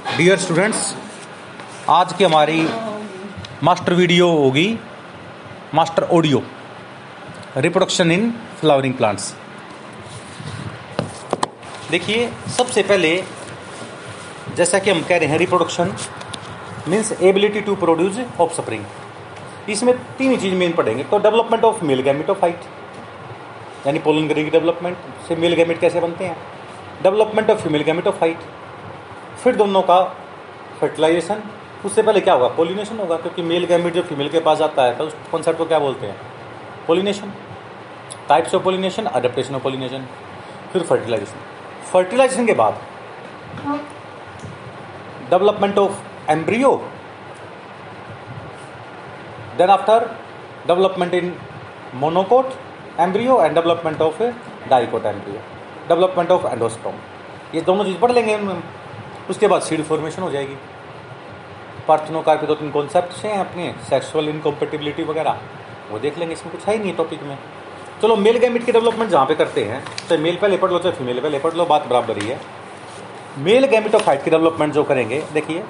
Dear students आज की हमारी मास्टर वीडियो होगी master audio reproduction in flowering plants देखिए, सबसे पहले जैसा कि हम कह रहे हैं reproduction means ability to produce offspring इसमें तीन चीज़ मेन पढ़ेंगे तो डेवलपमेंट ऑफ़ मेल गैमिटोफाइट यानी पोलन ग्री की डेवलपमेंट से मेल गैमिट कैसे बनते हैं? डेवलपमेंट ऑफ़ फीमेल गैमिटोफाइट फिर दोनों का फर्टिलाइजेशन उससे पहले क्या होगा? पोलिनेशन होगा, क्योंकि मेल गैमिट जो फीमेल के पास जाता है तो उस कॉन्सेप्ट को क्या बोलते हैं? Pollination types of pollination adaptation of pollination फिर फर्टिलाइजेशन फर्टिलाइजेशन के बाद development of embryo then after development in monocot embryo and development of dicot embryo development of endosperm ये दोनों चीज़ पढ़ लेंगे उसके बाद सीड फॉर्मेशन हो जाएगी। पार्थनोकार के दो तीन कॉन्सेप्ट हैं अपने सेक्सुअल इनकम्पेटिबिलिटी वगैरह। वो देख लेंगे, इसमें कुछ है ही नहीं टॉपिक में। चलो मेल गैमिट की डेवलपमेंट जहाँ पे करते हैं चाहे मेल पहले पढ़ लो, चाहे फीमेल पहले पढ़ लो, बात बराबर ही है। मेल गैमिटोफाइट की डेवलपमेंट जो करेंगे, देखिए।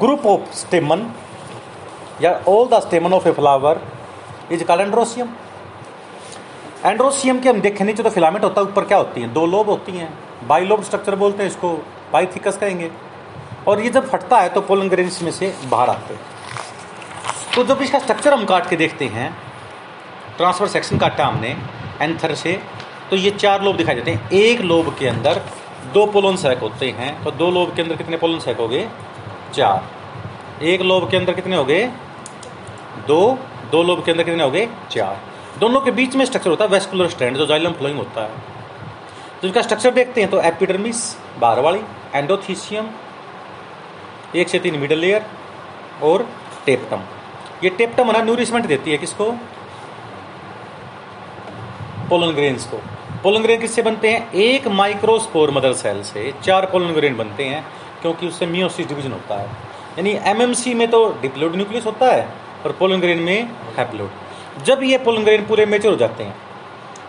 ग्रुप ऑफ़ स्टेमन या all the stamen of a flower is call androecium androecium के हम देखें नीचे तो फिलामेंट होता है, ऊपर क्या होती हैं? दो लोब होती हैं। बाई लोब स्ट्रक्चर बोलते हैं इसको बाईथिकस कहेंगे। और ये जब फटता है तो पोलन ग्रेन्स में से बाहर आते हैं। तो जब इसका स्ट्रक्चर हम काट के देखते हैं ट्रांसफ़र सेक्शन काटा हमने एंथर से तो ये चार लोब दिखाई देते हैं। एक लोब के अंदर दो पोलन सैक होते हैं तो दो लोब के अंदर कितने पोलन सैक हो गए? चार। एक लोब के अंदर कितने हो गए? दो। दो लोब के अंदर कितने हो गए? चार। दोनों के बीच में स्ट्रक्चर होता है वेस्कुलर स्टैंड जो जाइलम फ्लोइंग होता है। तो इसका स्ट्रक्चर देखते हैं तो एपिडर्मिस बाहर वाली एंडोथीसियम एक से तीन मिडल लेयर और टेप्टम ये टेप्टम ना न्यूरिशमेंट देती है किसको? पोलन ग्रेन्स को. पोलन ग्रेन किससे बनते हैं? एक माइक्रोस्पोर मदर सेल से चार पोलन ग्रेन बनते हैं, क्योंकि उससे मियोसिस डिवीज़न होता है. यानी एमएमसी में तो डिप्लोड न्यूक्लियस होता है और पोलन ग्रेन में हैप्लोइड जब ये पोलन ग्रेन पूरे मेचर हो जाते हैं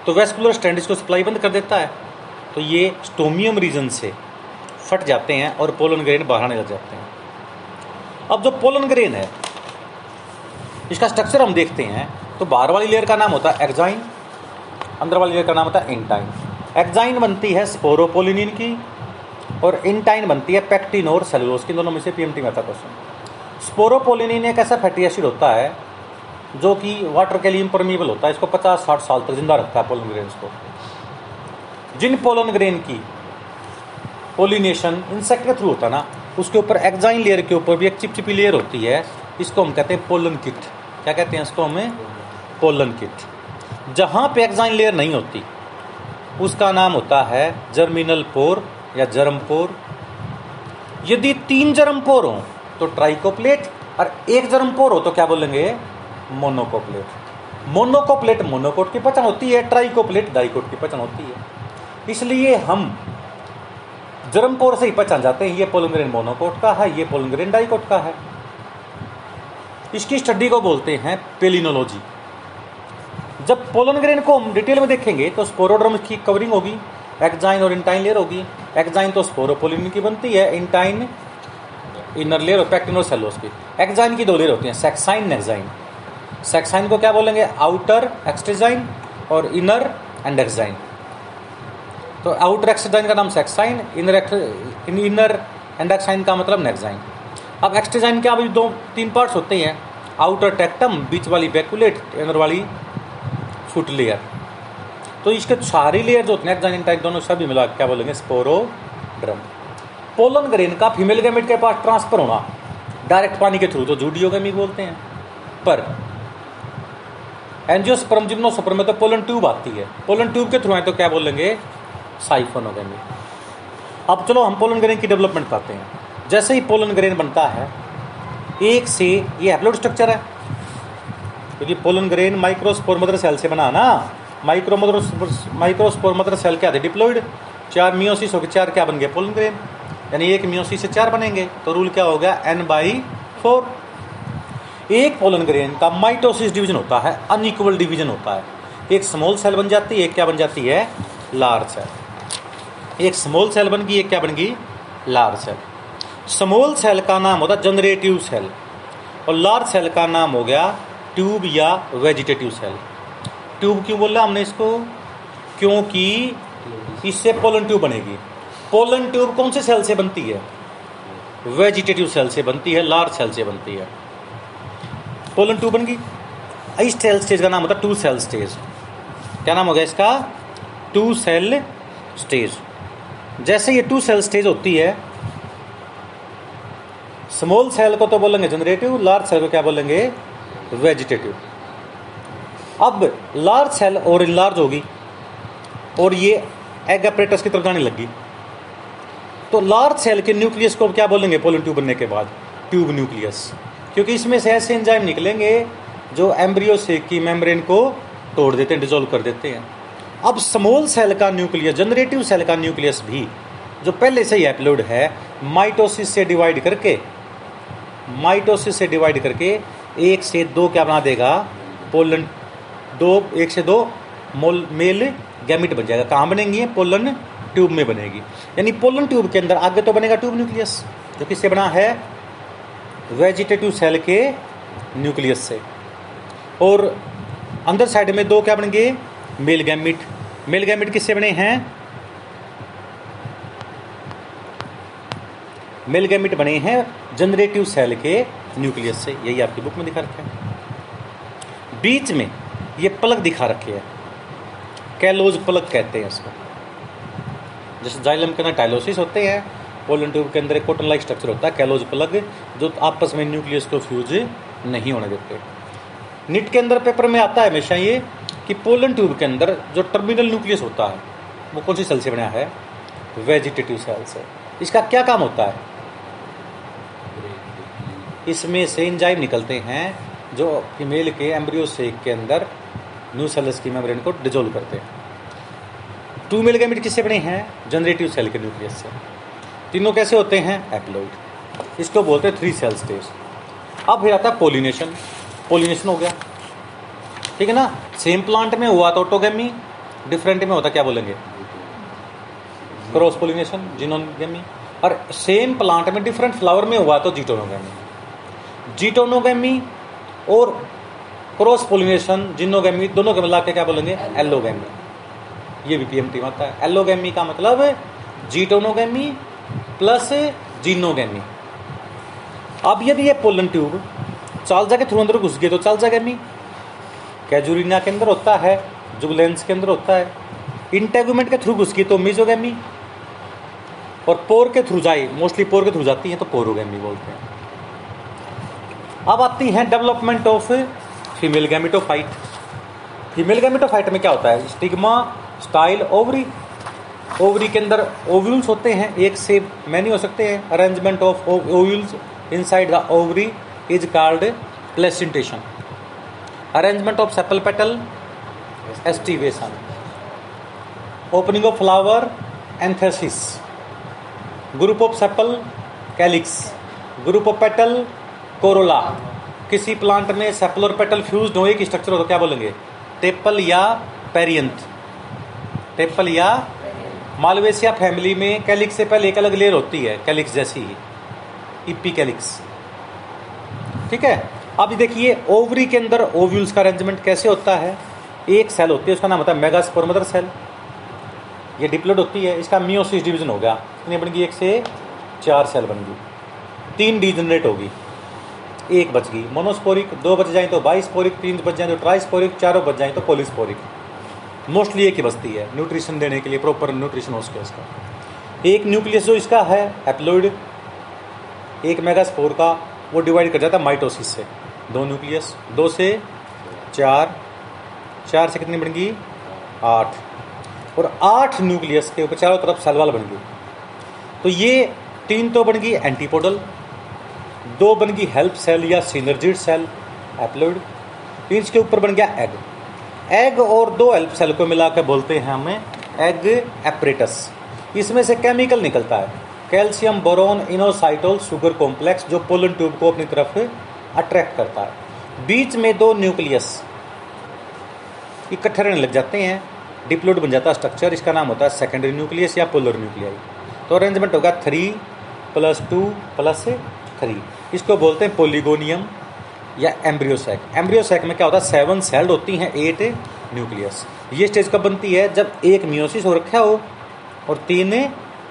तो वेस्कुलर स्टैंड को सप्लाई बंद कर देता है. तो ये स्टोमियम रीजन से फट जाते हैं और पोलन ग्रेन बाहर निकल जाते हैं। अब जो पोलन ग्रेन है, इसका स्ट्रक्चर हम देखते हैं तो बाहर वाली लेयर का नाम होता है एक्जाइन अंदर वाली लेयर का नाम होता है इंटाइन एक्जाइन बनती है स्पोरोपोलिनिन की और इंटाइन बनती है पैक्टिन और सेलुलोज की, दोनों में से पीएमटी में आता क्वेश्चन स्पोरोपोलिनिन एक ऐसा फैटी एसिड होता है, जो कि वाटर के लिए इम्परमीबल होता है, इसको पचास साठ साल तक ज़िंदा रखता है पोलन ग्रेन्स को। जिन पोलन ग्रेन की पोलिनेशन इंसेक्ट के थ्रू होता ना, उसके ऊपर एक्जाइन लेयर के ऊपर भी एक चिपचिपी लेयर होती है, इसको हम कहते हैं पोलन किट क्या कहते हैं इसको हमें? पोलन किट जहाँ पे एक्जाइन लेयर नहीं होती, उसका नाम होता है जर्मिनल पोर या जर्म पोर यदि तीन जर्म पोर हो तो ट्राइकोप्लेट और एक जर्म पोर हो तो क्या बोलेंगे मोनोकोप्लेट मोनोकोप्लेट मोनोकोट की पहचान होती है ट्राइकोप्लेट डाइकोट की पहचान होती है। इसलिए हम जर्म पोर से ही पहचान जाते हैं, ये पोलंग्रेन मोनोकोट का है, ये पोलंग्रेन डाइकोट का है। इसकी स्टडी को बोलते हैं पेलिनोलॉजी। जब पोलनग्रेन को हम डिटेल में देखेंगे तो स्पोरोड्रम की कवरिंग होगी एक्जाइन और इंटाइन लेयर होगी। एक्जाइन तो स्पोरोपोलिन की बनती है, इंटाइन, इनर लेयर और पैक्टिन और सेलोस की। एक्जाइन की दो लेयर होती हैं, सेक्साइन एक्जाइन सेक्साइन को क्या बोलेंगे? आउटर एक्सटेजाइन और इनर एंड एक्साइन तो आउटर एक्सटेजाइन का नाम sexine inner inner and exine का मतलब नेक्साइन अब एक्सटेजाइन के अभी दो, तीन पार्ट्स होते हैं। आउटर टेक्टम बीच वाली बैकुलेट इनर वाली फुट लेयर तो इसके सारी लेयर जो होते हैं एक्साइन दोनों सभी मिला, क्या बोलेंगे? स्पोरोड्रम पोलन ग्रेन का फीमेल गैमेट के पास ट्रांसफ़र होना डायरेक्ट पानी के थ्रू तो जूडियोगेमी बोलते हैं। पर एंजियोस्पर्म जिम्नोस्पर्म में तो पोलन ट्यूब आती है। पोलन ट्यूब के थ्रू आए तो क्या बोलेंगे? साइफोनोगेमी अब चलो हम पोलन ग्रेन की डेवलपमेंट करते हैं। जैसे ही पोलन ग्रेन बनता है, एक से ये हैप्लोइड स्ट्रक्चर है। क्योंकि pollen grain microspore mother cell से बना ना micro mother microspore mother cell क्या थे डिप्लोइड चार मियोसिस हो गए चार क्या बन गए? Pollen grain. यानी एक मियोसिस से चार बनेंगे। तो रूल क्या हो गया? एन बाई फोर एक पोलन ग्रेन का माइटोसिस डिवीज़न होता है अनइक्वल डिवीज़न होता है। एक स्मॉल सेल बन जाती है, एक क्या बन जाती है? लार्ज सेल एक स्मॉल सेल बन गई, एक क्या बन गई? लार्ज सेल स्मॉल सेल का नाम होता जनरेटिव सेल और लार्ज सेल का नाम हो गया ट्यूब या वेजिटेटिव सेल ट्यूब क्यों बोला हमने इसको? क्योंकि इससे पोलन ट्यूब बनेगी. पोलन ट्यूब कौन से सेल से बनती है? वेजिटेटिव सेल से बनती है लार्ज सेल से बनती है. पोलन ट्यूब बन गई. इस सेल स्टेज का नाम होता है टू सेल स्टेज क्या नाम हो गया इसका? टू सेल स्टेज जैसे ये टू सेल स्टेज होती है स्मॉल सेल को तो बोलेंगे जनरेटिव लार्ज सेल को क्या बोलेंगे? वेजिटेटिव अब लार्ज सेल और लार्ज होगी, और ये एग अपरेटस की तरफ़ जाने लगी। तो लार्ज सेल के न्यूक्लियस को क्या बोलेंगे? पोलन ट्यूब बनने के बाद ट्यूब न्यूक्लियस क्योंकि इसमें से ऐसे एंजाइम निकलेंगे जो एम्ब्रियो से की मेम्ब्रेन को तोड़ देते हैं डिजोल्व कर देते हैं। अब स्मॉल सेल का न्यूक्लियस जनरेटिव सेल का न्यूक्लियस भी, जो पहले से ही एप्लोड है माइटोसिस से डिवाइड करके माइटोसिस से डिवाइड करके, एक से दो क्या बना देगा? पोलन दो, एक से दो मोल मेल गैमिट बन जाएगा। कहाँ बनेंगी? है पोलन ट्यूब में बनेगी। यानी पोलन ट्यूब के अंदर आगे तो बनेगा ट्यूब न्यूक्लियस जो किससे बना है? वेजिटेटिव सेल के न्यूक्लियस से। और अंदर साइड में दो क्या बनेंगे मेल गैमिट मेल गैमिट किससे बने हैं। मेल गैमिट बने हैं जनरेटिव सेल के न्यूक्लियस से। यही आपकी बुक में दिखा रखा है। बीच में ये पलक दिखा रखे है। कैलोज पलक कहते हैं इसको। जैसे जाइलम के अंदर टाइलोसिस होते हैं पोलन ट्यूब के अंदर एक कोटन लाइक स्ट्रक्चर होता है कैलोज प्लग जो आपस में न्यूक्लियस को फ्यूज नहीं होने देते। निट के अंदर पेपर में आता है हमेशा ये। कि पोलन ट्यूब के अंदर जो टर्मिनल न्यूक्लियस होता है, वो कौन सी सेल से बना है? वेजिटेटिव सेल से। इसका क्या काम होता है? इसमें से इंजाइम निकलते हैं जो फीमेल के एम्ब्रियो सेक के अंदर न्यू सेल्स की मेम्ब्रेन को डिजोल्व करते हैं। टू मेल गैमिट किससे बने हैं? जनरेटिव सेल के न्यूक्लियस से। तीनों कैसे होते हैं? एप्लोइड इसको बोलते हैं थ्री सेल स्टेज अब फिर आता है पोलिनेशन। पोलिनेशन हो गया। ठीक है ना? सेम प्लांट में हुआ तो ऑटोगेमी डिफरेंट में होता, क्या बोलेंगे? क्रॉस पोलिनेशन जिनोगेमी और सेम प्लांट में डिफरेंट फ्लावर में हुआ तो जीटोनोगेमी। जीटोनोगेमी और क्रॉस पोलिनेशन जिनोगेमी दोनों के मिला के क्या बोलेंगे? एलोगेमी ये भी पीएमटी में आता है। एलोगेमी का मतलब जीटोनोगेमी प्लस जीनोगेमी अब यदि ये पोलन ट्यूब चाल जाके थ्रू अंदर घुस गए तो चाल जागेमी कैजुरिना के अंदर होता है, जुगलेंस के अंदर होता है। इंटेगुमेंट के थ्रू घुस गई तो मिजोगेमी। और पोर के थ्रू जाए, मोस्टली पोर के थ्रू जाती है तो पोरोगेमी बोलते हैं। अब आती है development of female gametophyte. Female gametophyte में क्या होता है? Stigma, style, ovary. ओवरी के अंदर ओव्यूल्स होते हैं, एक से मैनी हो सकते हैं। Arrangement of ovules, inside the ovary is called placentation. Arrangement of sepal petal aestivation opening of flower anthesis group of sepal calyx group of petal corolla किसी प्लांट में सेपल और पेटल फ्यूज हो एक structure हो तो क्या बोलेंगे? Tepal या पेरियंथ टेपल या मालवेसिया फैमिली में कैलिक्स से पहले एक अलग लेयर होती है कैलिक्स जैसी ही। इपी कैलिक्स ठीक है? अब देखिए ओवरी के अंदर ओव्यूल्स का अरेंजमेंट कैसे होता है? एक सेल होती है, उसका नाम होता है मेगास्पोर मदर सेल ये डिप्लोड होती है, इसका मियोसिस डिवीज़न हो गया। कितनी बन गई एक से चार सेल बन गई। तीन डिजनरेट होगी। एक बच गई। मोनोस्पोरिक दो बच जाए तो बाईस्पोरिक तीन बच जाए तो ट्राइस्पोरिक चारों बच जाए तो पोलिस्पोरिक मोस्टली एक ही बचती है न्यूट्रिशन देने के लिए प्रॉपर न्यूट्रिशन हो सके उसका एक न्यूक्लियस जो इसका है एप्लोइड एक मेगास्पोर का, वो डिवाइड कर जाता है माइटोसिस से। दो न्यूक्लियस, दो से चार। चार से कितनी बन गई? आठ। और आठ न्यूक्लियस के ऊपर चारों तरफ़ सेल वाल बन गई। तो ये तीन तो बन गई एंटीपोडल, दो बन गई हेल्प सेल या सीनर्जिड सेल एप्लोइड इसके ऊपर बन गया एग। एग और दो हेल्प सेल को मिलाकर बोलते हैं हमें एग एपरेटस। इसमें से केमिकल निकलता है। Calcium boron inositol sugar complex, जो पोलन ट्यूब को अपनी तरफ़ अट्रैक्ट करता है। बीच में दो न्यूक्लियस इकट्ठे रहने लग जाते हैं डिप्लोड बन जाता है स्ट्रक्चर इसका नाम होता है सेकेंडरी न्यूक्लियस या पोलर न्यूक्लियाई तो अरेंजमेंट होगा three plus two plus three इसको बोलते हैं पोलिगोनियम या एम्ब्रियोसैक एम्ब्रियोसैक में क्या होता है? सेवन सेल्ड होती हैं एट न्यूक्लियस ये स्टेज कब बनती है? जब एक मियोसिस हो रखा हो और तीन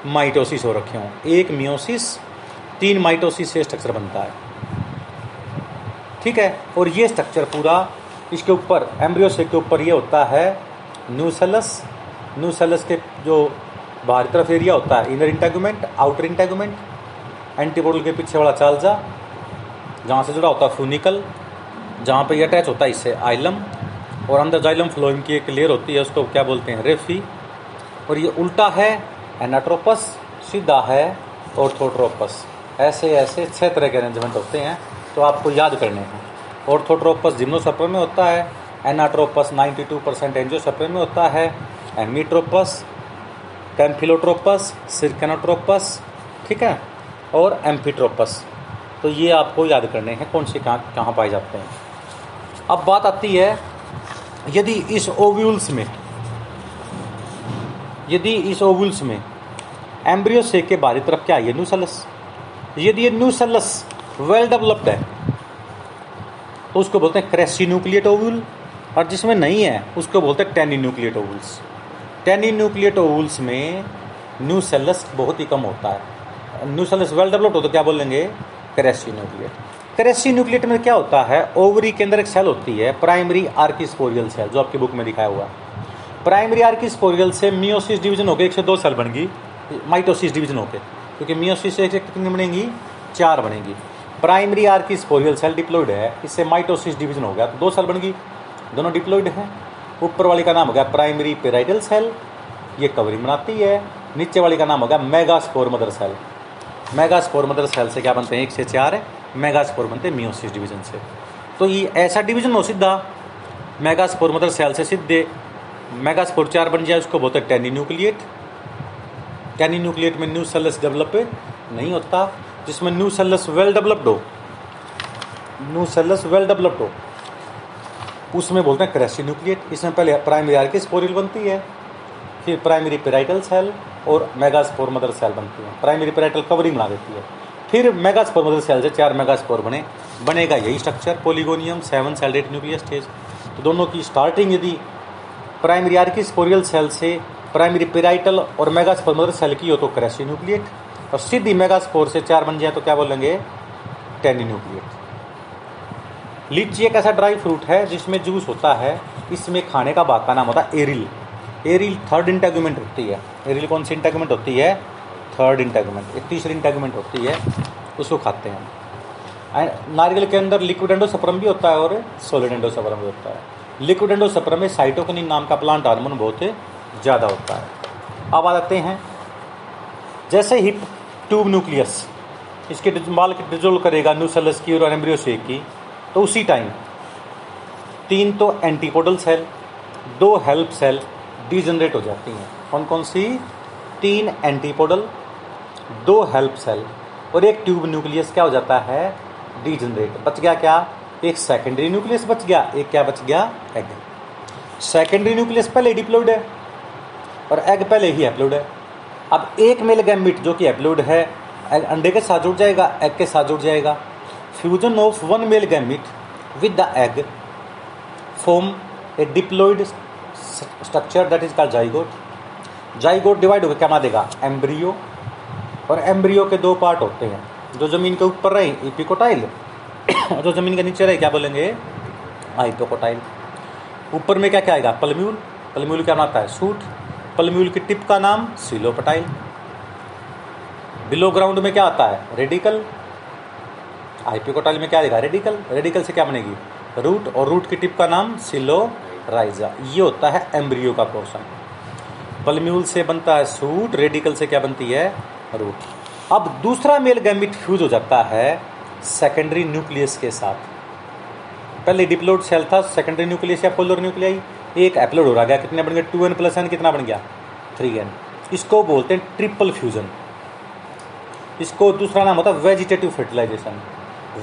माइटोसिस हो रखे हों। एक मियोसिस तीन माइटोसिस से स्ट्रक्चर बनता है। ठीक है? और ये स्ट्रक्चर पूरा इसके ऊपर एम्ब्रियोसेक के ऊपर ये होता है न्यूसेलस न्यूसेलस के जो बाहरी तरफ़ एरिया होता है inner integument outer integument antipodal के पीछे वाला चालजा, जहाँ से जुड़ा होता है फ्यूनिकल जहाँ पे ये अटैच होता है इससे आइलम और अंदर जाइलम फ्लोइम की एक लेयर होती है, उसको क्या बोलते हैं? रेफी और ये उल्टा है एनाट्रोपस सीधा है ऑर्थोट्रोपस ऐसे ऐसे छह तरह के अरेंजमेंट होते हैं। तो आपको याद करने हैं। ऑर्थोट्रोपस जिम्नोसपर में होता है, एनाट्रोपस 92 परसेंट एंजियोसपर में होता है, एमीट्रोपस कैम्फिलोट्रोपस सिरकेनोट्रोपस, ठीक है, और एम्फीट्रोपस। तो ये आपको याद करने हैं कौन से कहाँ कहाँ पाए जाते हैं। अब बात आती है, यदि इस ओव्यूल्स में, यदि इस ओव्यूल्स में एम्ब्रियो से के बाहरी तरफ़ क्या है? न्यूसलस। यदि ये न्यूसलस वेल डेवलप्ड है। तो उसको बोलते हैं क्रेसी न्यूक्लिएट ओव्यूल और जिसमें नहीं है, उसको बोलते हैं tenuinucellate ovules. Tenuinucellate ovules में न्यू न्यूसेलस बहुत ही कम होता है। न्यू न्यूसेलस वेल डेवलप्ड हो तो क्या बोलेंगे? क्रेसी न्यूक्लिएट क्रेसी न्यूक्लियट में क्या होता है? ओवरी के अंदर एक सेल होती है, प्राइमरी आर्किस्पोरियल सेल, जो आपकी बुक में दिखाया हुआ है। प्राइमरी आर्किस्पोरियल से मियोसिस डिवीज़न होकर एक से दो सेल बन गई माइटोसिस डिवीज़न होकर क्योंकि मियोसिस से एक कितनी बनेगी? चार बनेगी। Primary archesporial cell diploid है, इससे माइटोसिस डिवीज़न हो गया तो दो सेल बन गई। दोनों डिप्लॉइड हैं। ऊपर वाली का नाम हो गया प्राइमरी पेराइडल सेल, ये कवरिंग बनाती है। नीचे वाली का नाम हो गया megaspore mother cell. Megaspore mother cell से क्या बनते हैं? एक से चार है। मेगा स्पोर बनते हैं मियोसिस डिवीज़न से। तो ये ऐसा डिवीज़न हो सीधा। मेगा स्पोर मदर सेल से सीधे। मेगा स्पोर चार बन जाए उसको बोलते हैं टेनी न्यूक्लिएट टेनी न्यूक्लिएट में न्यू सेल्स डेवलप नहीं होता। जिसमें न्यू सेल्स वेल डेवलप्ड हो। न्यू सेल्स वेल डेवलप्ड हो। उसमें बोलते हैं क्रेसी न्यूक्लिएट इसमें पहले प्राइमरी आर्किस्पोरियल बनती है, फिर प्राइमरी पेराइटल सेल और मेगास्पोर मदर सेल बनती है। प्राइमरी पेराइटल कवरिंग बना देती है। फिर मेगास्पोर मदर सेल से चार मेगास्पोर बने। बनेगा यही structure polygonum seven celled nuclear stage तो दोनों की स्टार्टिंग यदि प्राइमरी आर्किस्पोरियल सेल से प्राइमरी पेराइटल और मेगास्पोर मदर सेल की हो तो क्रेसी न्यूक्लिएट और सीधी मेगास्पोर से चार बन जाए तो क्या बोलेंगे? टेनी न्यूक्लिएट लीची एक ऐसा ड्राई फ्रूट है जिसमें जूस होता है। इसमें खाने का भाग का नाम होता है एरिल। एरिल थर्ड इंटेगुमेंट होती है। एरिल कौन सी इंटेगुमेंट होती है? Third integument. एक तीसरी इंटेगुमेंट होती है। उसको खाते हैं। नारियल के अंदर लिक्विड एंडोसप्रम भी होता है और सोलिड एंडोसप्रम भी होता है। लिक्विड एंडोसप्रम में साइटोकनिन नाम का प्लांट हार्मोन बहुत ज़्यादा होता है। अब आ जाते हैं। जैसे ही ट्यूब न्यूक्लियस, इसके के डिजोल्व करेगा न्यूसेलस की और एम्ब्रियोसेक की तो उसी टाइम तीन तो एंटीपोडल सेल, दो हेल्प सेल डिजनरेट हो जाती हैं। कौन कौन सी? तीन एंटीपोडल, दो हेल्प सेल और एक ट्यूब न्यूक्लियस क्या हो जाता है? डिजनरेट। बच गया क्या? एक सेकेंडरी न्यूक्लियस बच गया, एक क्या बच गया? एग सेकेंडरी न्यूक्लियस पहले डिप्लोइड है और एग पहले ही एप्लोड है। अब एक मेल गैमिट जो कि एप्लोड है, अंडे के साथ जुड़ जाएगा एग के साथ जुड़ जाएगा। Fusion of one male gamete with the egg form a diploid structure that is called zygote zygote divide होकर क्या देगा? एम्ब्रियो और एम्ब्रियो के दो पार्ट होते हैं, जो ज़मीन के ऊपर रहे इपिकोटाइल और जो ज़मीन के नीचे रहे, क्या बोलेंगे? आइपोकोटाइल ऊपर में क्या क्या आएगा? पलम्यूल पलम्यूल क्या बनाता है? सूट पलम्यूल की टिप का नाम सिलोपटाइल बिलो ग्राउंड में क्या आता है? रेडिकल। आइपिकोटाइल में क्या आएगा रेडिकल। रेडिकल से क्या बनेगी? रूट और रूट की टिप का नाम सिलो राइजा। ये होता है एम्ब्रियो का पोर्शन पलम्यूल से बनता है सूट, रेडिकल से क्या बनती है? रूट। अब दूसरा मेल गैमिट फ्यूज हो जाता है सेकेंडरी न्यूक्लियस के साथ। पहले डिप्लोड सेल था सेकेंडरी न्यूक्लियस या पोलर न्यूक्लियाई एक एप्लोड हो रहा गया, कितने बन गए? टू एन प्लस एन कितना बन गया? थ्री एन इसको बोलते हैं ट्रिपल फ्यूजन इसको दूसरा नाम होता है वेजिटेटिव फर्टिलाइजेशन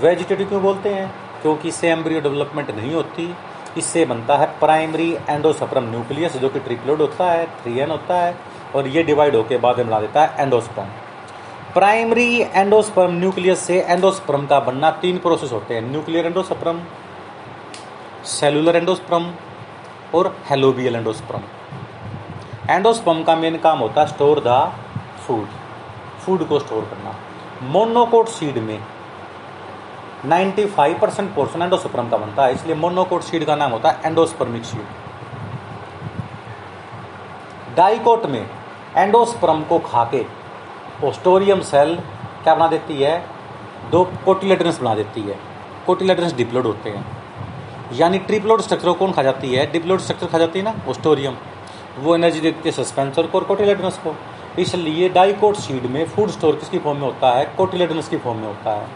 वेजिटेटिव क्यों बोलते हैं? क्योंकि इससे एम्ब्रियो डेवलपमेंट नहीं होती. इससे बनता है प्राइमरी एंडोसप्रम न्यूक्लियस जो कि ट्रिपलोड होता है थ्री एन होता है, और ये डिवाइड होकर बाद में बना देता है एंडोस्पर्म प्राइमरी एंडोस्पर्म न्यूक्लियस से एंडोस्पर्म का बनना तीन प्रोसेस होते हैं. न्यूक्लियर एंडोस्पर्म सेलुलर एंडोस्पर्म और हेलोबियल एंडोस्पर्म। एंडोस्पर्म का मेन काम होता है स्टोर द फ़ूड फ़ूड को स्टोर करना। मोनोकोट सीड में 95 परसेंट पोर्सन एंडोस्पर्म का बनता है, इसलिए मोनोकोट सीड का नाम होता है एंडोस्पर्मिक सीड डाइकोट में एंडोस्पर्म को खा खाके ओस्टोरियम सेल क्या बना देती है? दो कोटिलेटरस बना देती है। कोटिलेटरस डिप्लोड होते हैं। यानी ट्रिपलोड स्ट्रक्चर कौन खा जाती है? डिप्लोड स्ट्रक्चर खा जाती है ना? ओस्टोरियम वो एनर्जी देती है सस्पेंसर को और कोटिलेडनस को। इसलिए डाइकोट सीड में फ़ूड स्टोर किसकी फॉर्म में होता है? कोटिलेडनस की फॉर्म में होता है।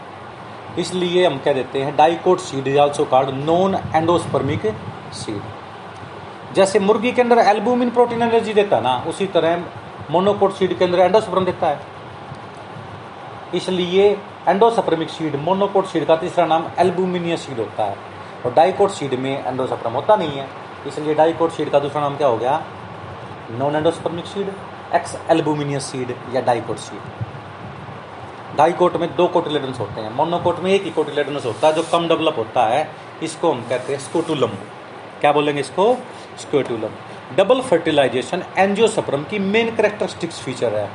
इसलिए हम कह देते हैं dicot seed is also called non endospermic seed जैसे मुर्गी के अंदर एल्बुमिन प्रोटीन एनर्जी देता है ना, उसी तरह मोनोकोट सीड के अंदर एंडोस्पर्म देता है। इसलिए एंडोसप्रमिक सीड मोनोकोट सीड का तीसरा नाम एल्बुमिनियस सीड होता है। और डाइकोट सीड में एंडोसप्रम होता नहीं है। इसलिए डाइकोट सीड का दूसरा नाम क्या हो गया? Non endospermic seed ex albuminous seed या डाइकोट सीड डाइकोट में दो कोटिलेडन्स होते हैं। मोनोकोट में एक ही कोटिलेडन्स होता है, जो कम डेवलप होता है। इसको हम कहते हैं स्कोटुलम। क्या बोलेंगे इसको? स्कोटुलम। डबल फर्टिलाइजेशन एंजियोसप्रम की मेन करेक्टरिस्टिक्स फीचर है।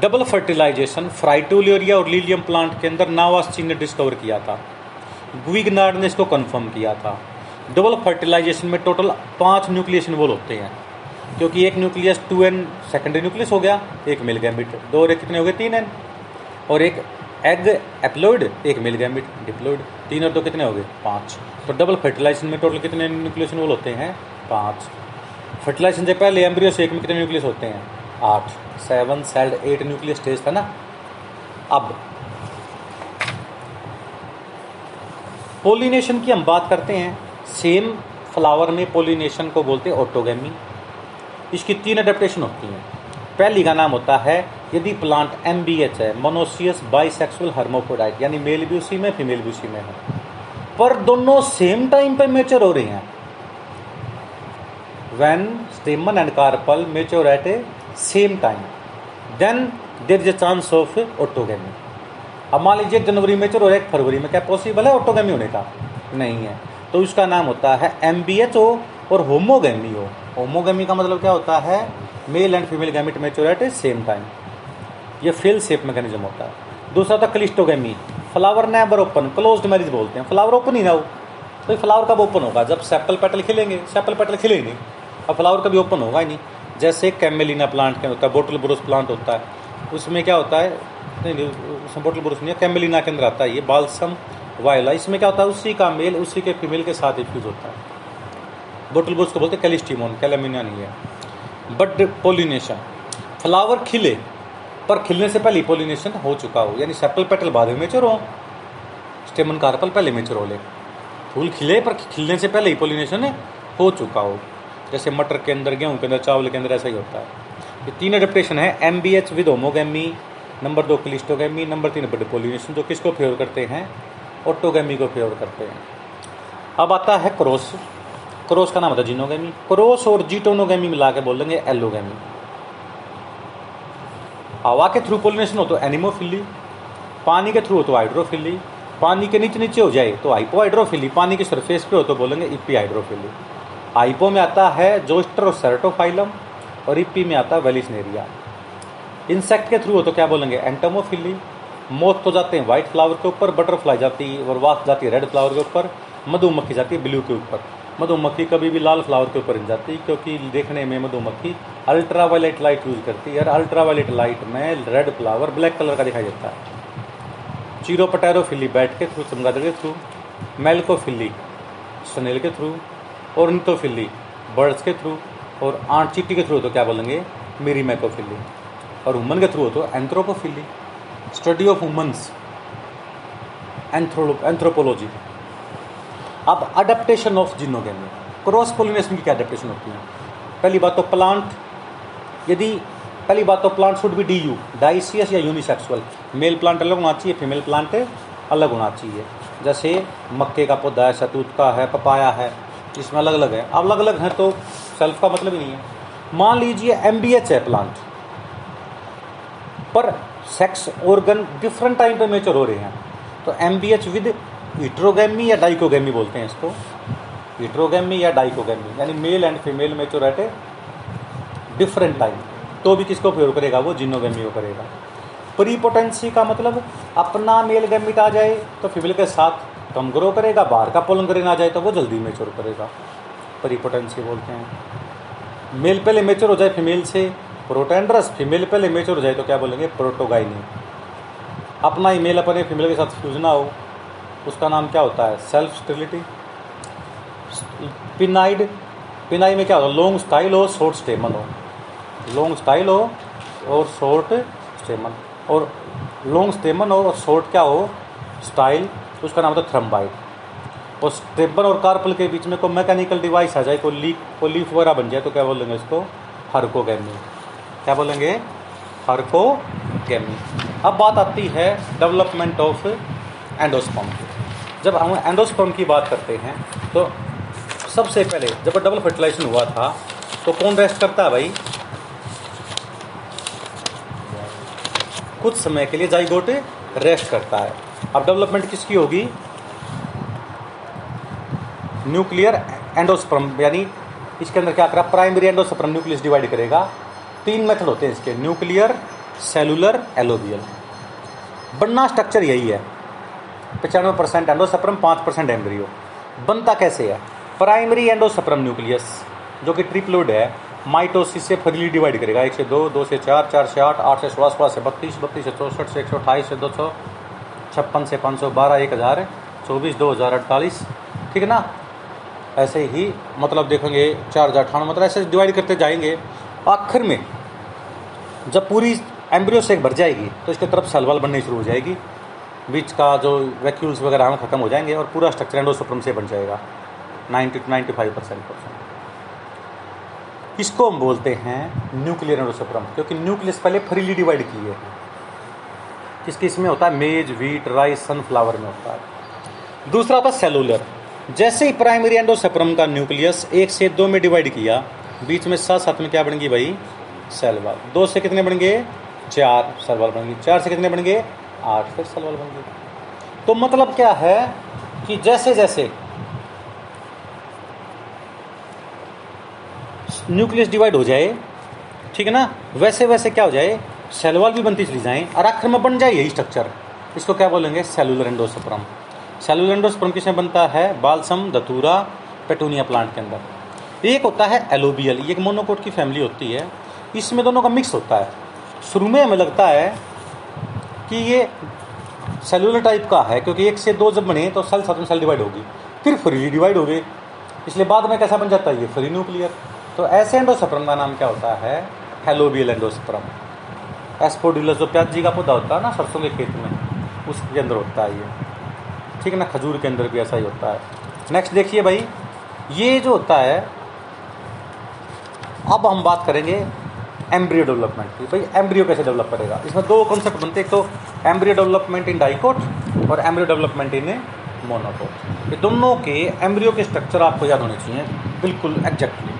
डबल फर्टिलाइजेशन फ्राइटोलियरिया और लीलियम प्लांट के अंदर नावास्ची ने डिस्कवर किया था। गुइगनार्ड ने इसको कंफर्म किया था। डबल फर्टिलाइजेशन में टोटल पाँच न्यूक्लियस इन्वॉल्व होते हैं। क्योंकि एक nucleus two n secondary nucleus हो गया, एक मिल गैमिट दो और एक कितने हो गए? तीन एन और एक एग एप्लोइड एक मिल गैमिट डिप्लोइड तीन और दो कितने हो गए? पाँच। तो डबल फर्टिलाइजेशन में टोटल कितने न्यूक्लियस इन्वॉल्व होते हैं? पाँच। फर्टिलाइजेशन से पहले एम्ब्रियो से एक में कितने न्यूक्लियस होते हैं? आठ। Seven celled eight nucleus stage था ना? अब पोलिनेशन की हम बात करते हैं सेम फ्लावर में पोलिनेशन को बोलते हैं ऑटोगेमी इसकी तीन अडेप्टेशन होती हैं। पहली का नाम होता है, यदि प्लांट एम बी एच है मोनोसियस बाइसेक्सुअल हर्मोफोडाइट यानी मेल भी उसी में फीमेल भी उसी में है। पर दोनों सेम टाइम पे मेचर हो रही हैं। When stamen and carpel mature at a same time then there is a chance of autogamy अब मान लीजिए जनवरी में और एक फरवरी में क्या पॉसिबल है? ऑटोगेमी होने का? नहीं है। तो उसका नाम होता है एम बी एच ओ और होमोगेमी हो होमोगेमी का मतलब क्या होता है? Male and female gamete mature at same time ये फेल सेप मैकेनिज्म होता है। दूसरा था cleistogamy flower never open closed marriage बोलते हैं। फ्लावर ओपन ही ना हो। तो फ्लावर कब ओपन होगा? जब सेपल पेटल खिलेंगे। सेपल पेटल खिले नहीं। अब फ्लावर कभी ओपन होगा ही नहीं। जैसे कैमेलिना प्लांट के होता है बोटल ब्रोस प्लांट होता है, उसमें क्या होता है? नहीं नहीं बोटल ब्रोस नहीं है कैमेलिना के अंदर आता है, ये बालसम वायला, इसमें क्या होता है, उसी का मेल, उसी के फीमेल के साथ इफ्यूज होता है। बोटल ब्रोस को बोलते हैं कैलिस्टीमोन कैलेमिना नहीं है। बट पोलिनेशन, फ्लावर खिले, पर खिलने से पहले पोलिनेशन हो चुका हो, यानी सेपल पेटल बाद में मेचर हो, स्टेमन कार्पल पहले मेचर हो ले। फूल खिले, पर खिलने से पहले ही पोलिनेशन हो चुका हो। जैसे मटर के अंदर, गेहूँ के अंदर, चावल के अंदर ऐसा ही होता है। ये तीन अडेप्टेशन है M B H with homogamy number दो क्लिस्टोगेमी नंबर तीन बड़े पोलिनेशन जो किसको फेवर करते हैं? ऑटोगेमी को फेवर करते हैं। अब आता है क्रॉस। क्रॉस का नाम होता है जीनोगेमी। क्रॉस और जीटोनोगेमी मिला के बोल देंगे एलोगेमी। हवा के थ्रू पोलिनेशन हो तो एनिमोफिली, पानी के थ्रू हो तो हाइड्रोफिली पानी के नीचे नीचे हो जाए तो हाइपो हाइड्रोफिली पानी की सरफेस पे हो तो बोलेंगे इपी हाइड्रोफिली आइपो में आता है जोस्टर और सेरेटोफाइलम और इपी में आता है वेलिसनेरिया इंसेक्ट के थ्रू हो तो क्या बोलेंगे? एंटोमोफिली मोथ तो जाते हैं व्हाइट फ्लावर के ऊपर बटरफ्लाई जाती है और वास्प जाती है रेड फ्लावर के ऊपर, मधुमक्खी जाती है ब्लू के ऊपर। मधुमक्खी कभी भी लाल फ्लावर के ऊपर नहीं जाती क्योंकि देखने में मधुमक्खी अल्ट्रा वायलेट लाइट यूज़ करती है और अल्ट्रा वायलेट लाइट में रेड फ्लावर ब्लैक कलर का दिखाई देता है। चीरो पटैरोफिली बैट के थ्रू चमगादड़ के थ्रू मेल्कोफिली स्नेल के थ्रू और नितोफिली बर्ड्स के थ्रू और आंट चीटी के थ्रू तो क्या बोलेंगे? मेरी मैकोफिली और वुमन के थ्रू हो तो anthropophily study of women's anthropology अब adaptation of geitonogamy cross pollination की क्या अडेप्टेशन होती है? पहली बात तो प्लांट यदि पहली बात तो plant should be D U dioecious या यूनिसेक्सुअल मेल प्लांट अलग होना चाहिए फीमेल प्लांट अलग होना चाहिए। जैसे मक्के का पौधा है शतूत का है, पपाया है, इसमें अलग अलग है। अब अलग अलग हैं तो सेल्फ का मतलब ही नहीं है। मान लीजिए एमबीएच है प्लांट पर सेक्स ऑर्गन डिफरेंट टाइम पे मेचर हो रहे हैं। तो M B H with heterogamy या डाइकोगैमी बोलते हैं इसको। इट्रोगेमी या डाइकोगेमी यानी male and female mature at a different time तो भी किसको फेवर करेगा? वो जिनोगेमी को करेगा। प्रीपोटेंसी का मतलब अपना मेल गैमिट आ जाए तो फीमेल के साथ कम ग्रो करेगा, बाहर का पोलन करेगा आ जाए तो वो जल्दी मेच्योर करेगा। प्रीपोटेंसी बोलते हैं। मेल पहले मेच्योर हो जाए फीमेल से प्रोटेंड्रस फीमेल पहले मेच्योर हो जाए तो क्या बोलेंगे? प्रोटोगाइनी। अपना ही मेल अपने फीमेल के साथ फ्यूज ना हो, उसका नाम क्या होता है? सेल्फ स्टेबिलिटी पिनाइड पिनाई में क्या होता है? लॉन्ग स्टाइल हो शॉर्ट स्टेमन हो। लॉन्ग स्टाइल हो और शॉर्ट स्टेमन और लॉन्ग स्टेमन हो और शॉर्ट क्या हो? स्टाइल उसका नाम होता है थ्रम्बाइड और स्टेबन और कार्पल के बीच में कोई मैकेनिकल डिवाइस आ जाए, कोई लीक कोई लीफ वगैरह बन जाए तो क्या बोलेंगे इसको? हरकोगेमी क्या बोलेंगे? हरकोगेमी अब बात आती है डेवलपमेंट ऑफ़ एंडोस्पर्म जब हम एंडोस्पर्म की बात करते हैं तो सबसे पहले जब डबल फर्टिलाइजेशन हुआ था तो कौन रेस्ट करता है भाई? कुछ समय के लिए जाइगोट रेस्ट करता है। अब डेवलपमेंट किसकी होगी? न्यूक्लियर एंडोस्पर्म यानी इसके अंदर क्या करा? प्राइमरी एंडोस्पर्म न्यूक्लियस डिवाइड करेगा। तीन मेथड होते हैं इसके, न्यूक्लियर, सेलुलर एलोवियल बनना स्ट्रक्चर यही है। पचानवे परसेंट एंडोसप्रम पाँच परसेंट एम्ब्रियो बनता कैसे है? प्राइमरी एंडोसप्रम न्यूक्लियस जो कि ट्रिपलोड है माइटोसिस से फर्ली डिवाइड करेगा। एक से दो दो से चार चार से आठ आठ से सोलह सोलह से बत्तीस बत्तीस से चौसठ से एक सौ अट्ठाईस से दो सौ छप्पन से पाँच सौ बारह, एक हज़ार, चौबीस, दो हज़ार अड़तालीस। ठीक है ना? ऐसे ही मतलब देखेंगे, चार हज़ार अठानवे मतलब ऐसे डिवाइड करते जाएँगे। आखिर में जब पूरी एम्ब्रियो से भर जाएगी तो इसके तरफ़ सलवाल बननी शुरू हो जाएगी। बीच का जो वैक्यूल्स वगैरह हैं खत्म हो जाएँगे और पूरा स्ट्रक्चर एंडोसोप्रम से बन जाएगा। Ninety two ninety five percent percent इसको हम बोलते हैं न्यूक्लियर एंडोसोप्रम क्योंकि न्यूक्लियस पहले फ्रीली डिवाइड किए हैं। किसकी इसमें होता है? मेज, वीट, राइस, सनफ्लावर में होता है। दूसरा होता है सेलुलर। जैसे ही प्राइमरी एंडोसप्रम का न्यूक्लियस एक से दो में डिवाइड किया बीच में सात सात में क्या बन गई भाई? सेल वाल दो से कितने बन गए? चार। सेल वाल बन गई। चार से कितने बन गए? आठ। फिर सेल वाल बन गए तो मतलब क्या है कि जैसे जैसे न्यूक्लियस डिवाइड हो जाए, ठीक है ना? वैसे वैसे क्या हो जाए? सेल वाल भी बनती चली जाए और आखिर में बन जाए यही स्ट्रक्चर इसको क्या बोलेंगे? सेलुलर एंडोसप्रम सेलुलर एंडोसप्रम किसमें बनता है? बालसम धतूरा पेटूनिया प्लांट के अंदर। एक होता है एलोबियल, ये एक मोनोकोट की फैमिली होती है। इसमें दोनों का मिक्स होता है। शुरू में हमें लगता है कि ये सेलुलर टाइप का है, क्योंकि एक से दो जब बने तो सेल साथ सेल डिवाइड होगी। फिर फ्रीली डिवाइड हो गई इसलिए बाद में कैसा बन जाता है? ये फ्री न्यूक्लियर तो ऐसे एंडोसप्रम का नाम क्या होता है? हेलोबियल एंडोसप्रम एस्पोडुलस जो प्याज जी का पौधा होता है ना, सरसों के खेत में, उसके अंदर होता है ये। ठीक है ना? खजूर के अंदर भी ऐसा ही होता है। नेक्स्ट देखिए भाई, ये जो होता है अब हम बात करेंगे एम्ब्रियो डेवलपमेंट की। भाई एम्ब्रियो कैसे डेवलप करेगा? इसमें दो कॉन्सेप्ट बनते हैं। एक तो एम्ब्रियो डेवलपमेंट इन डाइकोट और एम्ब्रियो डेवलपमेंट इन मोनोकोट ये दोनों के एम्ब्रियो के स्ट्रक्चर आपको याद होने चाहिए। बिल्कुल एग्जैक्टली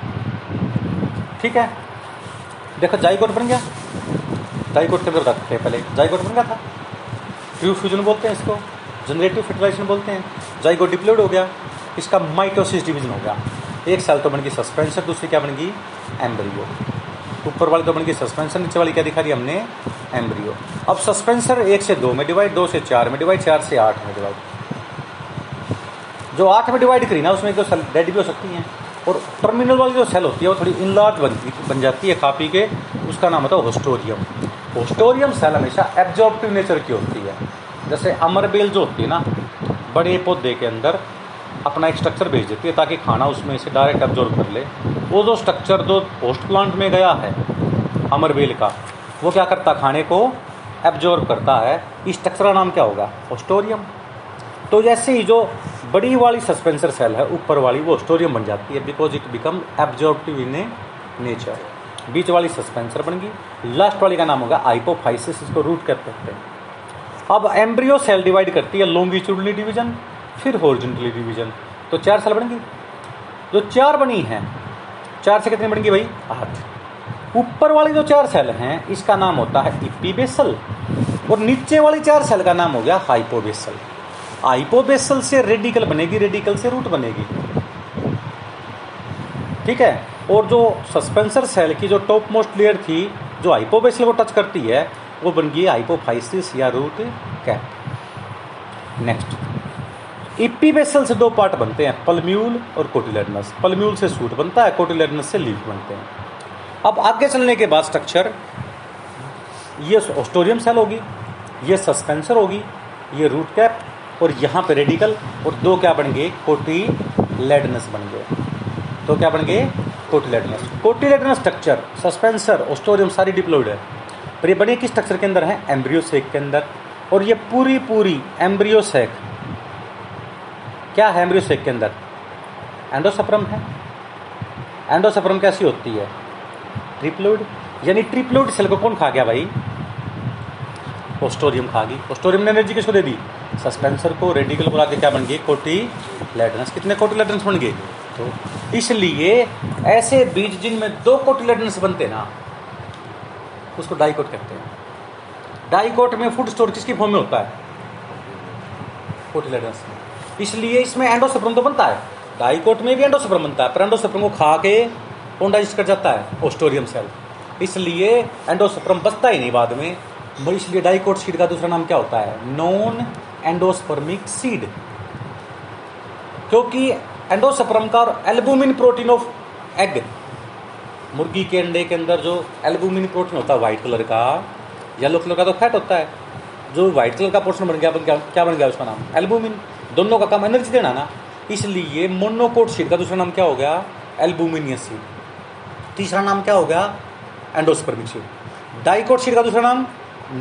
ठीक है? देखो जाइकोट बन गया। जाइकोट के अंदर रखते हैं पहले। जाइकोट बन गया था। ट्रू फ्यूजन बोलते हैं इसको। जनरेटिव फर्टिलाइजेशन बोलते हैं। जाइकोट डिप्लोड हो गया। इसका माइटोसिस डिवीज़न हो गया। एक सेल तो बन गई सस्पेंशन दूसरी क्या बन गई? एम्ब्रियो ऊपर वाली तो बन गई सस्पेंशन नीचे वाली क्या दिखा दी हमने एम्ब्रियो अब सस्पेंसर एक से दो में डिवाइड दो से चार में डिवाइड चार से आठ में डिवाइड जो आठ में डिवाइड करी ना, उसमें एक दो सेल डेड भी हो सकती हैं। और टर्मिनल वाली जो सेल होती है, वो थोड़ी इनलार्ज बनती बन जाती है कापी के, उसका नाम होता है होस्टोरियम होस्टोरियम सेल हमेशा एब्जॉर्प्टिव नेचर की होती है। जैसे अमरबेल जो होती है ना, बड़े पौधे के अंदर अपना एक स्ट्रक्चर भेज देती है ताकि खाना उसमें से डायरेक्ट एब्जॉर्ब कर ले। वो जो स्ट्रक्चर जो पोस्ट प्लांट में गया है अमरबेल का, वो क्या करता खाने को एब्जॉर्ब करता है। इस स्ट्रक्चर का नाम क्या होगा? होस्टोरियम तो जैसे ही जो बड़ी वाली सस्पेंसर सेल है, ऊपर वाली, वो स्टोरियम बन जाती है because it become absorptive in a nature बीच वाली सस्पेंसर बन गई। लास्ट वाली का नाम होगा आइपोफाइसिस इसको रूट कर सकते हैं। अब एम्ब्रियो सेल डिवाइड करती है लॉन्गिट्यूडली डिवीज़न फिर हॉरिजॉन्टली डिवीज़न। तो चार सेल बन जो चार बनी हैं, चार से कितनी बन भाई? आठ। ऊपर वाली जो चार सेल हैं, इसका नाम होता है इपीबेसल। और नीचे वाली चार सेल का नाम हो गया हाइपोबेसल। हाइपोबेसल से रेडिकल बनेगी, रेडिकल से रूट बनेगी। ठीक है? और जो सस्पेंसर सेल की जो टॉप मोस्ट लेयर थी, जो हाइपोबेसल को टच करती है, वो बन गई हाइपोफाइसिस या रूट कैप। नेक्स्ट। इपीबेसल से दो पार्ट बनते हैं पलम्यूल और कोटिलेडनस पलम्यूल से सूट बनता है कोटिलेडनस से लीफ बनते हैं। अब आगे चलने के बाद स्ट्रक्चर ये ऑस्टोरियम सेल होगी, ये सस्पेंसर होगी, ये रूट कैप और यहाँ पे रेडिकल और दो क्या बन गए कोटी लेडनस बन गए। तो क्या बन गए cotyledons cotyledons structure suspensor haustorium सारी डिप्लोइड है। पर ये बने किस स्ट्रक्चर के अंदर है? एम्ब्रियो सेक के अंदर। और ये पूरी पूरी एम्ब्रियो सेक क्या है एम्ब्रियो सेक के अंदर? एंडोसप्रम है। एंडोसप्रम कैसी होती है? ट्रिप्लोइड यानी ट्रिप्लोइड सेल को कौन खा गया भाई? ओस्टोरियम खा गई। ओस्टोरियम ने एनर्जी किसको दे दी? सस्पेंसर को। रेडिकल को लाके क्या बन गई? कोटी लेटनस कितने कोटी लेटनस बन गए? तो इसलिए ऐसे बीज जिनमें दो कोटी लेटनस बनते ना, उसको डाइकोट कहते हैं। डाइकोट में फ़ूड स्टोर किसकी फॉर्म में होता है? कोटी लेटनस इसलिए इसमें एंडोसप्रम तो बनता है। डाइकोट में भी एंडोसप्रम बनता है, पर एंडोसप्रम को खा के डाइजेस्ट कर जाता है, ओस्टोरियम सेल। इसलिए एंडोस्पर्म बचता ही नहीं बाद में। इसलिए डाइकोट सीड का दूसरा नाम क्या होता है? Non endospermic seed. क्योंकि एंडोस्पर्म का और एल्बुमिन प्रोटीन ऑफ़ एग, मुर्गी के अंडे के अंदर जो एल्बुमिन प्रोटीन होता है, व्हाइट कलर का, येलो कलर का तो फैट होता है। जो व्हाइट कलर का पोर्शन बन गया, क्या बन गया उसका नाम? एल्बुमिन। दोनों का काम एनर्जी देना ना। इसलिए मोनोकोट सीड का दूसरा नाम क्या हो गया? एल्बुमिनियस सीड तीसरा नाम क्या हो गया? एंडोस्पर्मिक सीड डाइकोट सीड का दूसरा नाम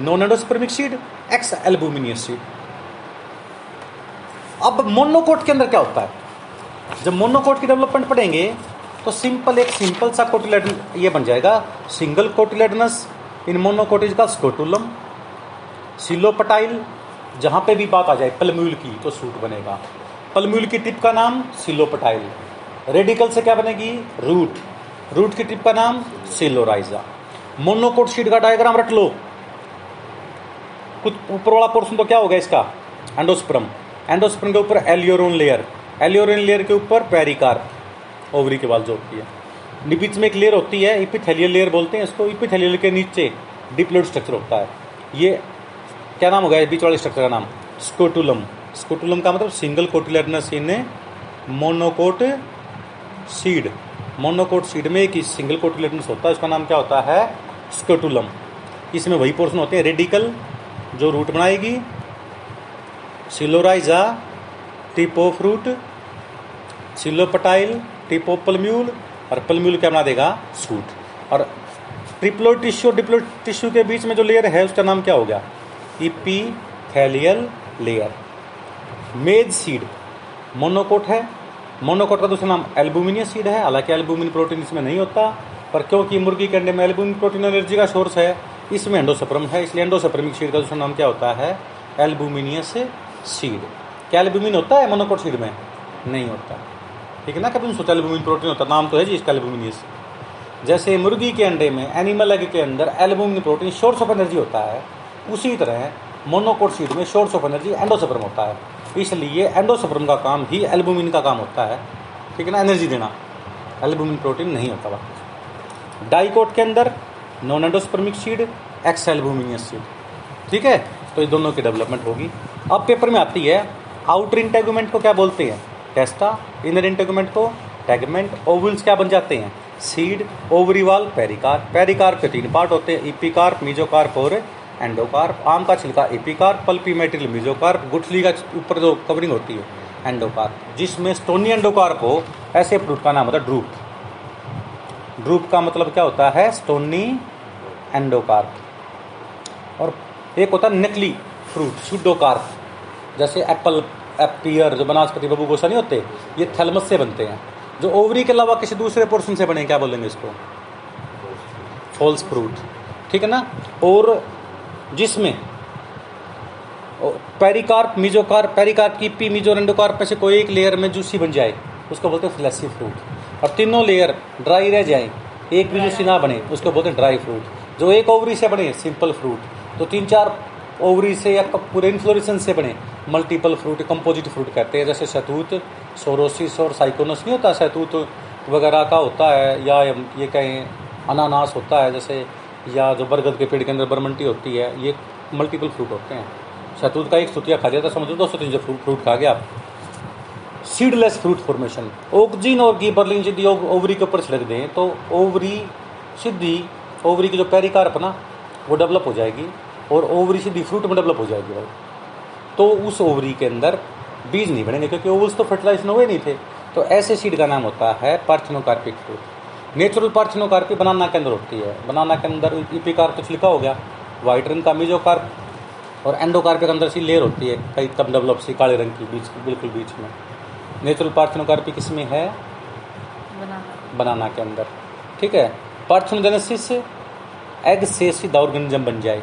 non endospermic seed exalbuminous seed अब मोनोकोट के अंदर क्या होता है? जब मोनोकोट की डेवलपमेंट पढ़ेंगे तो सिंपल एक सिंपल सा कोटिलेडन ये बन जाएगा। सिंगल कोटिलेडनस इन मोनोकोटिज का स्कोटुलम सिलोपटाइल जहाँ पे भी बात आ जाए पलम्यूल की तो सूट बनेगा। पलम्यूल की टिप का नाम सिलोपटाइल। रेडिकल से क्या बनेगी? रूट रूट की टिप का नाम सिलोराइजा। मोनोकोट शीट का डायग्राम रट लो। कुछ ऊपर वाला पोर्शन तो क्या होगा इसका? एंडोस्प्रम एंडोस्प्रम के ऊपर एलियोरोन लेयर एलियोरोन लेयर के ऊपर पेरिकार ओवरी के बाद जो होती है। बीच में एक लेयर होती है इपिथेलियल लेयर बोलते हैं इसको। इपिथेलियल के नीचे डिप्लोइड स्ट्रक्चर होता है। ये क्या नाम हो गया बीच वाले स्ट्रक्चर का नाम। स्कोटुलम। स्कोटुलम का मतलब single cotyledons in monocot seed monocot seed में एक सिंगल कोटिलेटनस होता है। उसका नाम क्या होता है? स्कोटुलम। इसमें वही पोर्शन होते हैं। रेडिकल जो रूट बनाएगी। Coleorhiza tip of root coleoptile tip plumule और पलम्यूल क्या बना देगा? सूट और ट्रिप्लो टिश्यू और डिप्लो टिश्यू के बीच में जो लेयर है, उसका नाम क्या हो गया? Epithelial layer maize seed monocot है। मोनोकोट का दूसरा नाम एल्बुमिनियस सीड है। हालाँकि एल्बुमिन प्रोटीन इसमें नहीं होता, पर क्योंकि मुर्गी के अंडे में एल्बुमिन प्रोटीन एनर्जी का सोर्स है, इसमें एंडोसप्रम है, इसलिए एंडोसप्रमिक सीड का दूसरा नाम क्या होता है? एल्बुमिनियस सीड क्या एल्बुमिन होता है मोनोकोट सीड में? नहीं होता। ठीक है ना? कभी सोचा एल्बुमिन प्रोटीन होता, नाम तो है जी इसका एल्बुमिनियस जैसे मुर्गी के अंडे में एनिमल एग के अंदर albumin protein source of energy होता है। उसी तरह मोनोकोट सीड में सोर्स ऑफ़ एनर्जी एंडोसप्रम होता है। इसलिए एंडोसप्रम का काम ही एल्बुमिन का काम होता है। ठीक है ना? एनर्जी देना। एल्बुमिन प्रोटीन नहीं होता वापस। डाइकोट के अंदर non endospermic seed exalbuminous seed. ठीक है? तो ये दोनों की डेवलपमेंट होगी। अब पेपर में आती है, आउटर इंटेगुमेंट को क्या बोलते हैं? टेस्टा। इनर इंटेगुमेंट को टैगमेंट। ओवल्स क्या बन जाते हैं? सीड ओवरीवाल पेरिकार पेरिकार के तीन पार्ट होते हैं। इपिकार्प, मीजोकार्प और एंडोकार्प, आम का छिलका, एपिकार्प, पल्पी मेटेरियल, मिजोकार्प, गुठली का ऊपर जो कवरिंग होती है, एंडोकार्प। जिसमें स्टोनी एंडोकार्प हो, ऐसे फ्रूट का नाम होता है ड्रूप ड्रूप का मतलब क्या होता है? Stony endocarp. और एक होता है नकली फ्रूट सुडोकार्प जैसे एप्पल एपियर जो बनास्पति बबू गोसा नहीं होते, ये थैलमस से बनते हैं। जो ओवरी के अलावा किसी दूसरे पोर्शन से बने, क्या बोलेंगे इसको? फॉल्स फ्रूट ठीक है ना? और जिसमें पेरिकार्प, मिजोकार्प, पेरिकार्प की पी, मिजोरेंडोकार्प में से कोई एक लेयर में जूसी बन जाए, उसको बोलते हैं फ्लैसी फ्रूट और तीनों लेयर ड्राई रह जाए, एक भी जूसी ना बने, उसको बोलते हैं ड्राई फ्रूट जो एक ओवरी से बने सिंपल फ्रूट तो तीन चार ओवरी से या पूरे इन्फ्लोरेसन से बने मल्टीपल फ्रूट कंपोजिट फ्रूट कहते हैं, जैसे शतूत सोरोसिस और साइकोनस नहीं होता शतूत वगैरह का होता है, या ये कहें अनानास होता है, जैसे या जो बरगद के पेड़ के अंदर बरमंटी होती है, ये मल्टीपल फ्रूट होते हैं। शतूत का एक स्तुतिया खा था समझ दो सौ तीन सौ फ्रूट खा गया। सीडलेस फ्रूट फॉर्मेशन ऑक्जिन और गिबरलिन यदि ओवरी के ऊपर छिड़क दें तो ओवरी सीधी ओवरी की जो पेरिकार्प ना, वो डेवलप हो जाएगी, और ओवरी सीधी फ्रूट में डेवलप हो जाएगी भाई। तो उस ओवरी के अंदर बीज नहीं बनेंगे, क्योंकि ओवल्स तो फर्टिलाइज हुए नहीं थे। तो ऐसे सीड का नाम होता है parthenocarpic fruit natural parthenocarpy banana के अंदर होती है। बनाना के अंदर इपिकार कुछ लिखा हो गया वाइट रंग का मीजोकार्प और एंडोकार्पिक अंदर सी लेयर होती है कई कम डेवलप सी काले रंग की बीच बिल्कुल बीच में। नेचुरल पार्थिनोकार्पी किसमें है? बनाना। बनाना के अंदर। ठीक है? पार्थिनोजेनेसिस एग से सीधा ऑर्गेनिज्म बन जाए।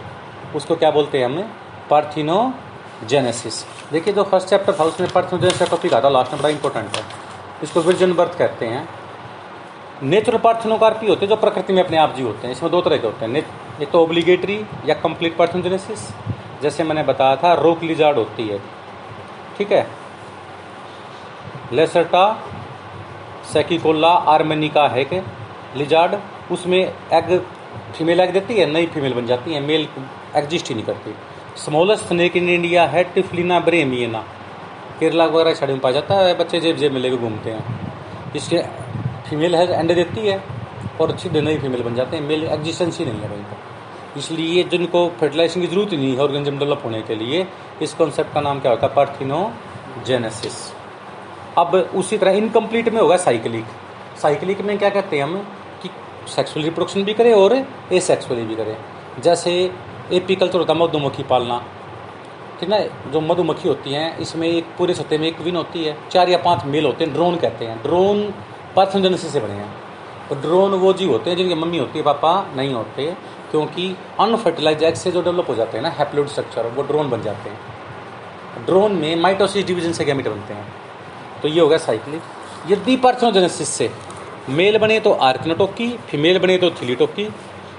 उसको क्या बोलते हैं हमें? पार्थिनोजेनेसिस देखिए जो फ़र्स्ट चैप्टर था उसमें पार्थिनोजेनेसिस का टॉपिक आता लास्ट में बड़ा इंपॉर्टेंट है। इसको विर्जन बर्थ कहते हैं। नेचुरल पार्थिनोकार्पी होते हैं जो प्रकृति में अपने आप जी होते हैं, इसमें दो तरह के होते हैं। एक तो ओब्लिगेटरी या कंप्लीट पार्थिनोजेनेसिस जैसे मैंने बताया था रोक लिजार्ड होती है। ठीक है? लेसरटा, सेकिकोला, आर्मेनिका है के लिजार्ड, उसमें एग फीमेल एग देती है, नई फीमेल बन जाती है मेल एग्जिस्ट ही नहीं करती। स्मॉलेस्ट स्नेक इन इंडिया है टिफलिना ब्रेमियना केरला वगैरह साइड में पाया जाता है, बच्चे जेब जेब में लेकर घूमते हैं। इसके फीमेल है अंडे देती है, और अच्छी ही फीमेल बन जाते हैं। मेल एग्जिस्टेंस ही नहीं है वहीं पर इसलिए जिनको फर्टिलाइजेशन की ज़रूरत ही नहीं है ऑर्गेनिज्म डेवलप होने के लिए, इस कॉन्सेप्ट का नाम क्या होता है? पार्थिनोजेनेसिस अब उसी तरह इनकम्प्लीट में होगा साइकिलिक साइकिलिक में क्या कहते हैं हम? कि सेक्सुअल रिप्रोडक्शन भी करें और ए सेक्सुअली भी करें। जैसे एपीकल्चर होता है मधुमक्खी पालना। ठीक ना? जो मधुमक्खी होती हैं, इसमें एक पूरे सत्ते में एक विन होती है। चार या पाँच मेल होते हैं ड्रोन कहते हैं। ड्रोन पार्थनोजेनेसिस से बने हैं। और ड्रोन वो जीव होते हैं जिनकी मम्मी होती है, पापा नहीं होते, क्योंकि अनफर्टिलाइज एग से जो डेवलप हो जाते हैं ना हैप्लोड स्ट्रक्चर वो ड्रोन बन जाते हैं। ड्रोन में माइटोसिस डिवीज़न से गैमिट बनते हैं। तो ये हो गया साइक्लिक यदि पार्थनोजेनेसिस से मेल बने तो आर्कनोटोकी फीमेल बने तो थिलीटोकी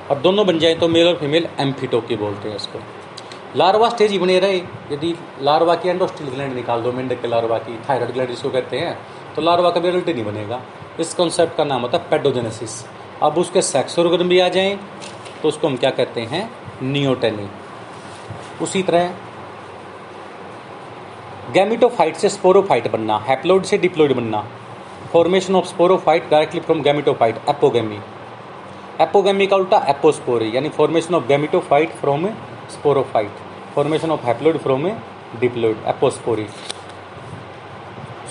और दोनों बन जाए तो मेल और फीमेल एम्फीटोकी बोलते हैं इसको। लार्वा स्टेज ही बने रहे। यदि लार्वा की एंडोस्टिल ग्लैंड निकाल दो, मेंढक के लार्वा की थायराइड ग्लैंड जिसको कहते हैं तो लार्वा का भी नहीं बनेगा। इस कॉन्सेप्ट का नाम होता है पेडोजेनेसिस अब उसके सेक्स ऑर्गन भी आ जाएँ तो उसको हम क्या कहते हैं? नियोटेनी उसी तरह गैमिटोफाइट से स्पोरोफाइट बनना हैप्लोइड से डिप्लोइड बनना। Formation of sporophyte directly from gametophyte apogamy apogamy का उल्टा एपोस्पोरी यानी formation of gametophyte from sporophyte formation of haploid from diploid apospory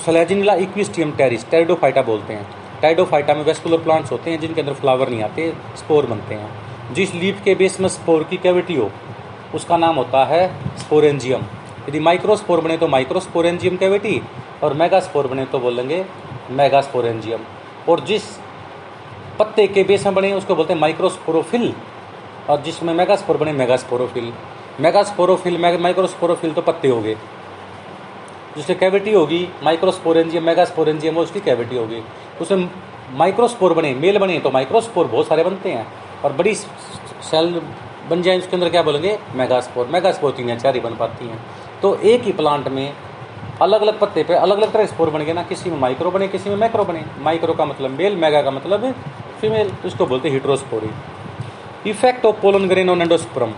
Selaginella Equisetum Pteris pteridophyta बोलते हैं। टाइडोफाइटा में वेस्कुलर प्लांट्स होते हैं जिनके अंदर फ्लावर नहीं आते स्पोर बनते हैं। जिस लीफ के बेस में स्पोर की कैविटी हो, उसका नाम होता है स्पोरेंजियम यदि माइक्रोस्पोर बने तो माइक्रोस्पोरेंजियम कैविटी और मेगास्पोर बने तो बोलेंगे मेगास्पोरेंजियम और जिस पत्ते के बेस में बने, उसको बोलते हैं माइक्रोस्पोरोफिल और जिसमें मेगास्पोर बने मेगास्पोरोफिल मेगास्पोरोफिल माइक्रोस्पोरोफिल तो पत्ते हो गए जिसमें कैविटी होगी माइक्रोस्पोरेंजियम मेगास्पोरेंजियम उसकी कैविटी होगी। उसमें माइक्रोस्पोर बने मेल बने तो माइक्रोस्पोर बहुत सारे बनते हैं। और बड़ी सेल बन जाए, उसके अंदर क्या बोलेंगे? मेगास्पोर मेगास्पोर तीन या चार ही बन पाती हैं। तो एक ही प्लांट में अलग अलग पत्ते पे अलग अलग तरह स्पोर बन गए ना, किसी में माइक्रो बने, किसी में मैक्रो बने। माइक्रो का मतलब मेल मेगा का मतलब फीमेल उसको बोलते हैं heterospory effect of pollen grain on endosperm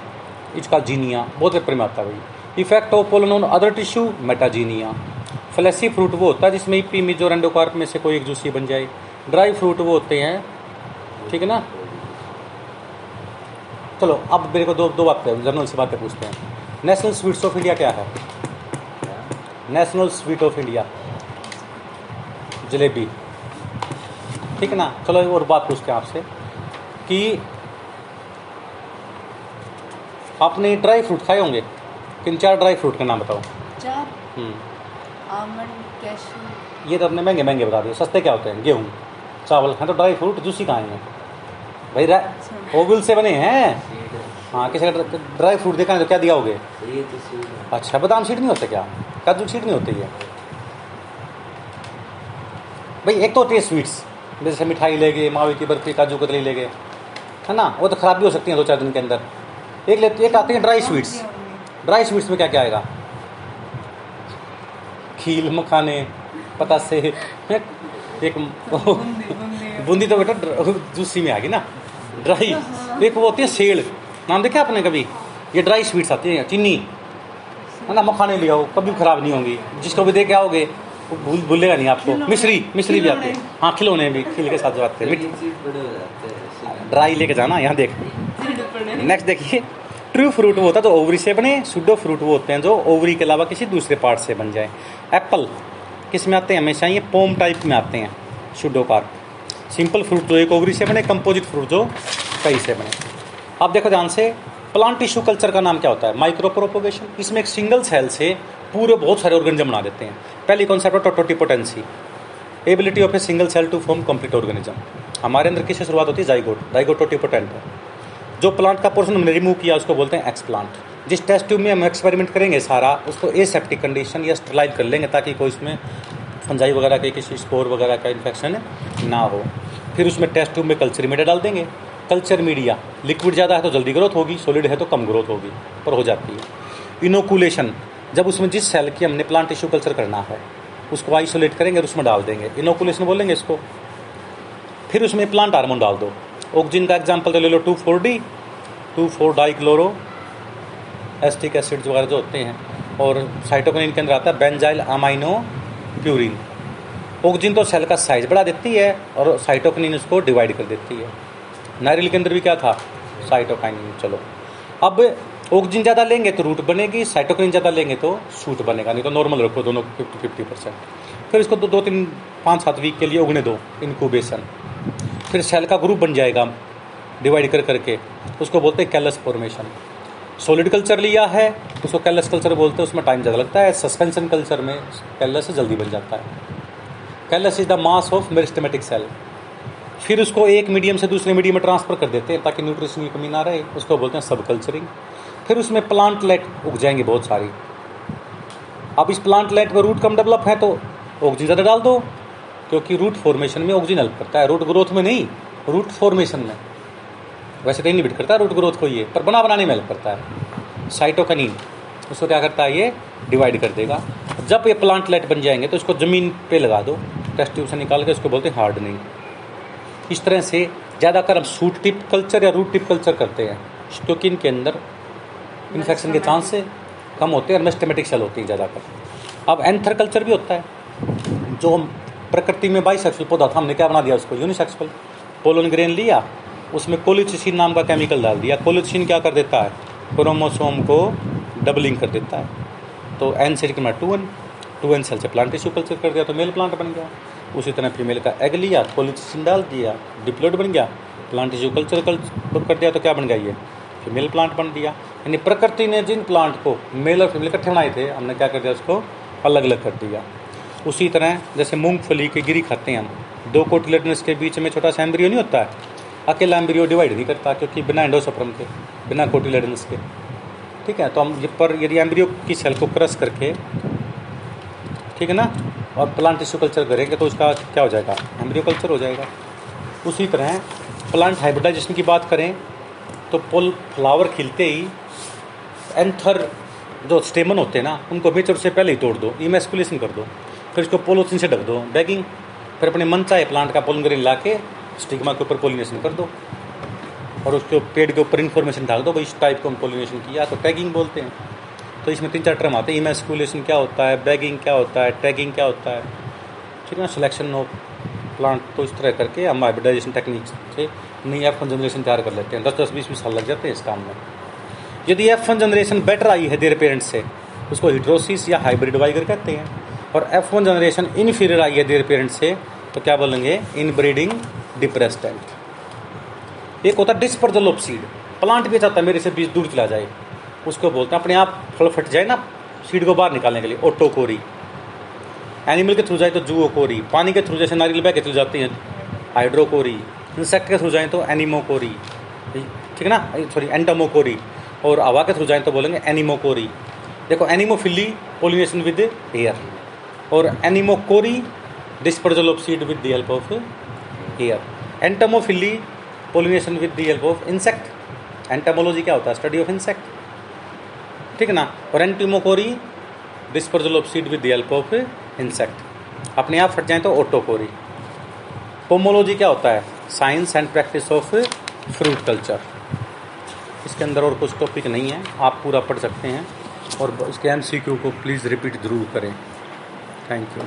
इसका जीनिया, बहुत पेपर में आता है भाई। Effect of pollen on other tissue, metaxenia. Fleshy fruit वो होता है जिसमें ईपी मिजो एंडोकार्प में से कोई एक जूसी बन जाए। ड्राई फ्रूट वो होते हैं, ठीक है ना? चलो, अब मेरे को दो दो बातें जनरल से बातें पूछते हैं। नेशनल स्वीट्स ऑफ़ इंडिया क्या है? National sweet of India jalebi. ठीक है ना? चलो और बात पूछते हैं आपसे कि आपने ड्राई फ्रूट खाए होंगे? किन चार ड्राई फ्रूट के नाम बताओ? चार। Hmm, almond cashew. ये तो अपने महँगे महँगे बता दिए। सस्ते क्या होते हैं? गेहूँ। चावल हैं तो ड्राई फ्रूट जूसी कहाँ हैं? भाई अच्छा। ओविल से बने हैं? हाँ। किसी का ड्राई फ्रूट देखा है तो क्या दिया होगे? ये तो है। अच्छा बादाम सीड नहीं होते क्या? काजू सीड नहीं होती है भाई एक तो होती है स्वीट्स। जैसे मिठाई ले गए मावे की बर्फ़ी काजू कतली ले गए है ना? वो तो खराब भी हो सकती है दो चार दिन के अंदर। एक ले एक आती है ड्राई स्वीट्स। ड्राई स्वीट्स में क्या क्या आएगा? खील मखाने पतासे एक बूंदी तो बेटा जूसी में आ गई ना ड्राई। एक वो होती है सेड़ नाम देखा आपने कभी? ये ड्राई स्वीट्स आती है चीनी। है ना मखाने ले आओ कभी खराब नहीं होंगी। जिसको भी दे के आओगे वो भूल भूलेगा नहीं आपको। मिश्री मिश्री भी आती है। हाँ खिलौने भी खिल के साथ जो आते हैं। ड्राई लेके जाना यहाँ देख। नेक्स्ट देखिए। ट्रू फ्रूट वो होता है जो ओवरी से बने, सुडो फ्रूट वो होते हैं जो ओवरी के अलावा किसी दूसरे पार्ट से बन जाए। एप्पल, किसमें आते हैं? हमेशा ये पोम टाइप में आते हैं, सुडो कार्प सिंपल फ्रूट जो एक ओवरी से बने, कंपोजिट फ्रूट जो कई से बने। अब देखो ध्यान से, प्लांट टिश्यू कल्चर का नाम क्या होता है? माइक्रो प्रोपोगेशन इसमें एक सिंगल सेल से पूरे बहुत सारे ऑर्गेनिज्म बना देते हैं। पहली कॉन्सेप्ट है totipotency. Ability of a single cell to form complete organism हमारे अंदर किससे शुरुआत होती है? जाइगोट जाइगोट टोटिपोटेंट है। जो प्लांट का पोर्शन हमने रिमूव किया, उसको बोलते हैं एक्स प्लांट जिस टेस्ट ट्यूब में हम एक्सपेरिमेंट करेंगे सारा, उसको ए सेप्टिक कंडीशन या स्टरलाइज कर लेंगे ताकि कोई इसमें फंजाई वगैरह के किसी स्पोर वगैरह का इन्फेक्शन ना हो. फिर उसमें टेस्ट ट्यूब में कल्चर मीडिया डाल देंगे. कल्चर मीडिया लिक्विड ज़्यादा है तो जल्दी ग्रोथ होगी सॉलिड है तो कम ग्रोथ होगी, पर हो जाती है. इनोकुलेशन जब उसमें जिस सेल की हमने प्लांट टिश्यू कल्चर करना है, उसको आइसोलेट करेंगे और उसमें डाल देंगे. इनोकुलेशन बोलेंगे इसको. फिर उसमें प्लांट हार्मोन डाल दो. ऑक्सीजन का एग्ज़ाम्पल तो ले लो two four D two four dichloro acetic acids वगैरह जो होते हैं और साइटोकिनिन के अंदर आता है बेंजाइल अमाइनो प्यूरिन ऑक्सीजन तो सेल का साइज़ बढ़ा देती है और साइटोकिनिन उसको डिवाइड कर देती है। नारियल के अंदर भी क्या था? साइटोकाइनिन चलो। अब ऑक्सीजन ज़्यादा लेंगे तो रूट बनेगी साइटोकिनिन ज़्यादा लेंगे तो सूट बनेगा नहीं तो नॉर्मल रखो दोनों फिफ्टी फिफ्टी परसेंट फिर इसको दो, दो तीन पाँच सात वीक के लिए उगने दो इनक्यूबेशन फिर सेल का ग्रुप बन जाएगा डिवाइड कर करके। उसको बोलते हैं कैलस फॉर्मेशन। सॉलिड कल्चर लिया है, उसको कैलस कल्चर बोलते हैं, उसमें टाइम ज़्यादा लगता है। सस्पेंशन कल्चर में कैलस जल्दी बन जाता है। Callus is the mass of meristematic cell. फिर उसको एक मीडियम से दूसरे मीडियम में ट्रांसफ़र कर देते हैं ताकि न्यूट्रिशन की कमी ना रहे। उसको बोलते हैं सब कल्चरिंग फिर उसमें प्लांट लेट उग जाएँगे बहुत सारी। अब इस प्लांट लेट में रूट कम डेवलप है तो ऑक्सीजन ज़्यादा डाल दो। क्योंकि रूट फॉर्मेशन में ऑक्सीजन हेल्प करता है। रूट ग्रोथ में नहीं रूट फॉर्मेशन में। वैसे तो इनहिबिट करता है रूट ग्रोथ को ये, पर बना बनाने में हेल्प करता है। साइटोकनिन उसको क्या करता है, ये डिवाइड कर देगा। जब ये प्लांट लाइट बन जाएँगे तो इसको ज़मीन पे लगा दो। टेस्ट ट्यूब से निकाल के उसको बोलते हैं हार्डनिंग इस तरह से ज़्यादातर हम सूट टिप कल्चर या रूट टिप कल्चर करते हैं। क्योंकि इनके अंदर इन्फेक्शन के चांस कम होते हैं, और मेस्टेमेटिक सेल होती है ज़्यादातर। अब एंथर कल्चर भी होता है, जो हम प्रकृति में बाईसेक्सुअल पौधा था, हमने क्या बना दिया उसको? यूनिसेक्सुअल पोलन ग्रेन लिया, उसमें कोलिचिसिन नाम का केमिकल डाल दिया। कोलिचिन क्या कर देता है? क्रोमोसोम को डबलिंग कर देता है। तो एन से निकलना two N two N cell से प्लांट टिश्यू कल्चर कर दिया तो मेल प्लांट बन गया। उसी तरह फीमेल का एग लिया कोलिचिसिन डाल दिया डिप्लोइड बन गया प्लांट टिश्यू कल्चर कर दिया तो क्या बन गया ये? फीमेल प्लांट बन दिया। यानी प्रकृति ने जिन प्लांट को मेल और फीमेल इकट्ठे बनाए थे, हमने क्या कर दिया उसको? अलग अलग कर दिया। उसी तरह जैसे मूंगफली की गिरी खाते हैं हम। दो कोटिलेडनस के बीच में छोटा सा एम्ब्रियो नहीं होता है? अकेला एम्ब्रियो डिवाइड नहीं करता क्योंकि बिना एंडोसोप्रम के, बिना कोटिलेडनस के ठीक है तो हम ये पर यदि एम्ब्रियो की सेल को क्रश करके, ठीक है ना, और प्लांट टिश्यू कल्चर करेंगे तो उसका क्या हो जाएगा? एम्ब्रियो कल्चर हो जाएगा। उसी तरह प्लांट हाइब्रिडाइजेशन की बात करें तो पुल फ्लावर खिलते ही एंथर जो स्टेमन होते हैं ना, उनको मेचर से पहले ही तोड़ दो इमेस्कुलेशन कर दो। फिर इसको पोलोथिन से ढक दो। बैगिंग फिर अपने मन चाहे प्लांट का पोलन ला के स्टिग्मा के ऊपर पोलिनेशन कर दो। और उसके पेड़ के ऊपर इन्फॉर्मेशन डाल दो भाई, इस टाइप को हम पोलिनेशन किया तो टैगिंग बोलते हैं। तो इसमें तीन चार टर्म आते हैं। इमेस्कुलेशन क्या होता है? बैगिंग क्या होता है? टैगिंग क्या होता है? ठीक है ना? सिलेक्शन ऑफ़ प्लांट तो इस तरह करके हम हाइब्रिडाइजेशन टेक्निक से नई एफ़ वन जनरेशन तैयार कर लेते हैं। दस दस, बीस बीस साल लग जाते हैं इस काम में। यदि एफ़ वन जनरेशन बेटर आई है देर पेरेंट्स से, उसको हिड्रोसिस या हाइब्रिड वाइगर कहते हैं। और एफ़ वन जनरेशन इनफीरियर आई है देर पेरेंट्स से तो क्या बोलेंगे? इन ब्रीडिंग डिप्रेस्टेंट एक होता है डिस्पर्जल ऑफ़ सीड प्लांट भी चाहता है मेरे से बीज दूर चला जाए। उसको बोलते हैं, अपने आप फल फट जाए ना सीड को बाहर निकालने के लिए. ओटोकोरी एनिमल के थ्रू जाए तो जूओकोरी पानी के थ्रू जैसे नारियल बह के थ्रू जाती हैं हाइड्रोकोरी इंसेक्ट के थ्रू जाए तो एनिमोकोरी ठीक है ना? सॉरी एंटोमोकोरी और हवा के थ्रू जाए तो बोलेंगे एनिमोकोरी देखो एनिमोफिली पोलिनेशन विद एयर और anemochory dispersal of seed with the help of here. Entomophilia pollination with the help of insect. Entomology क्या होता है? स्टडी ऑफ़ इंसेक्ट ठीक है ना? और entomochory dispersal of seed with the help of insect अपने आप फट जाए तो ओटोकोरी पोमोलॉजी क्या होता है? Science and practice of fruit culture इसके अंदर और कुछ टॉपिक नहीं है। आप पूरा पढ़ सकते हैं और इसके एम को प्लीज़ रिपीट ज़रूर करें। Thank you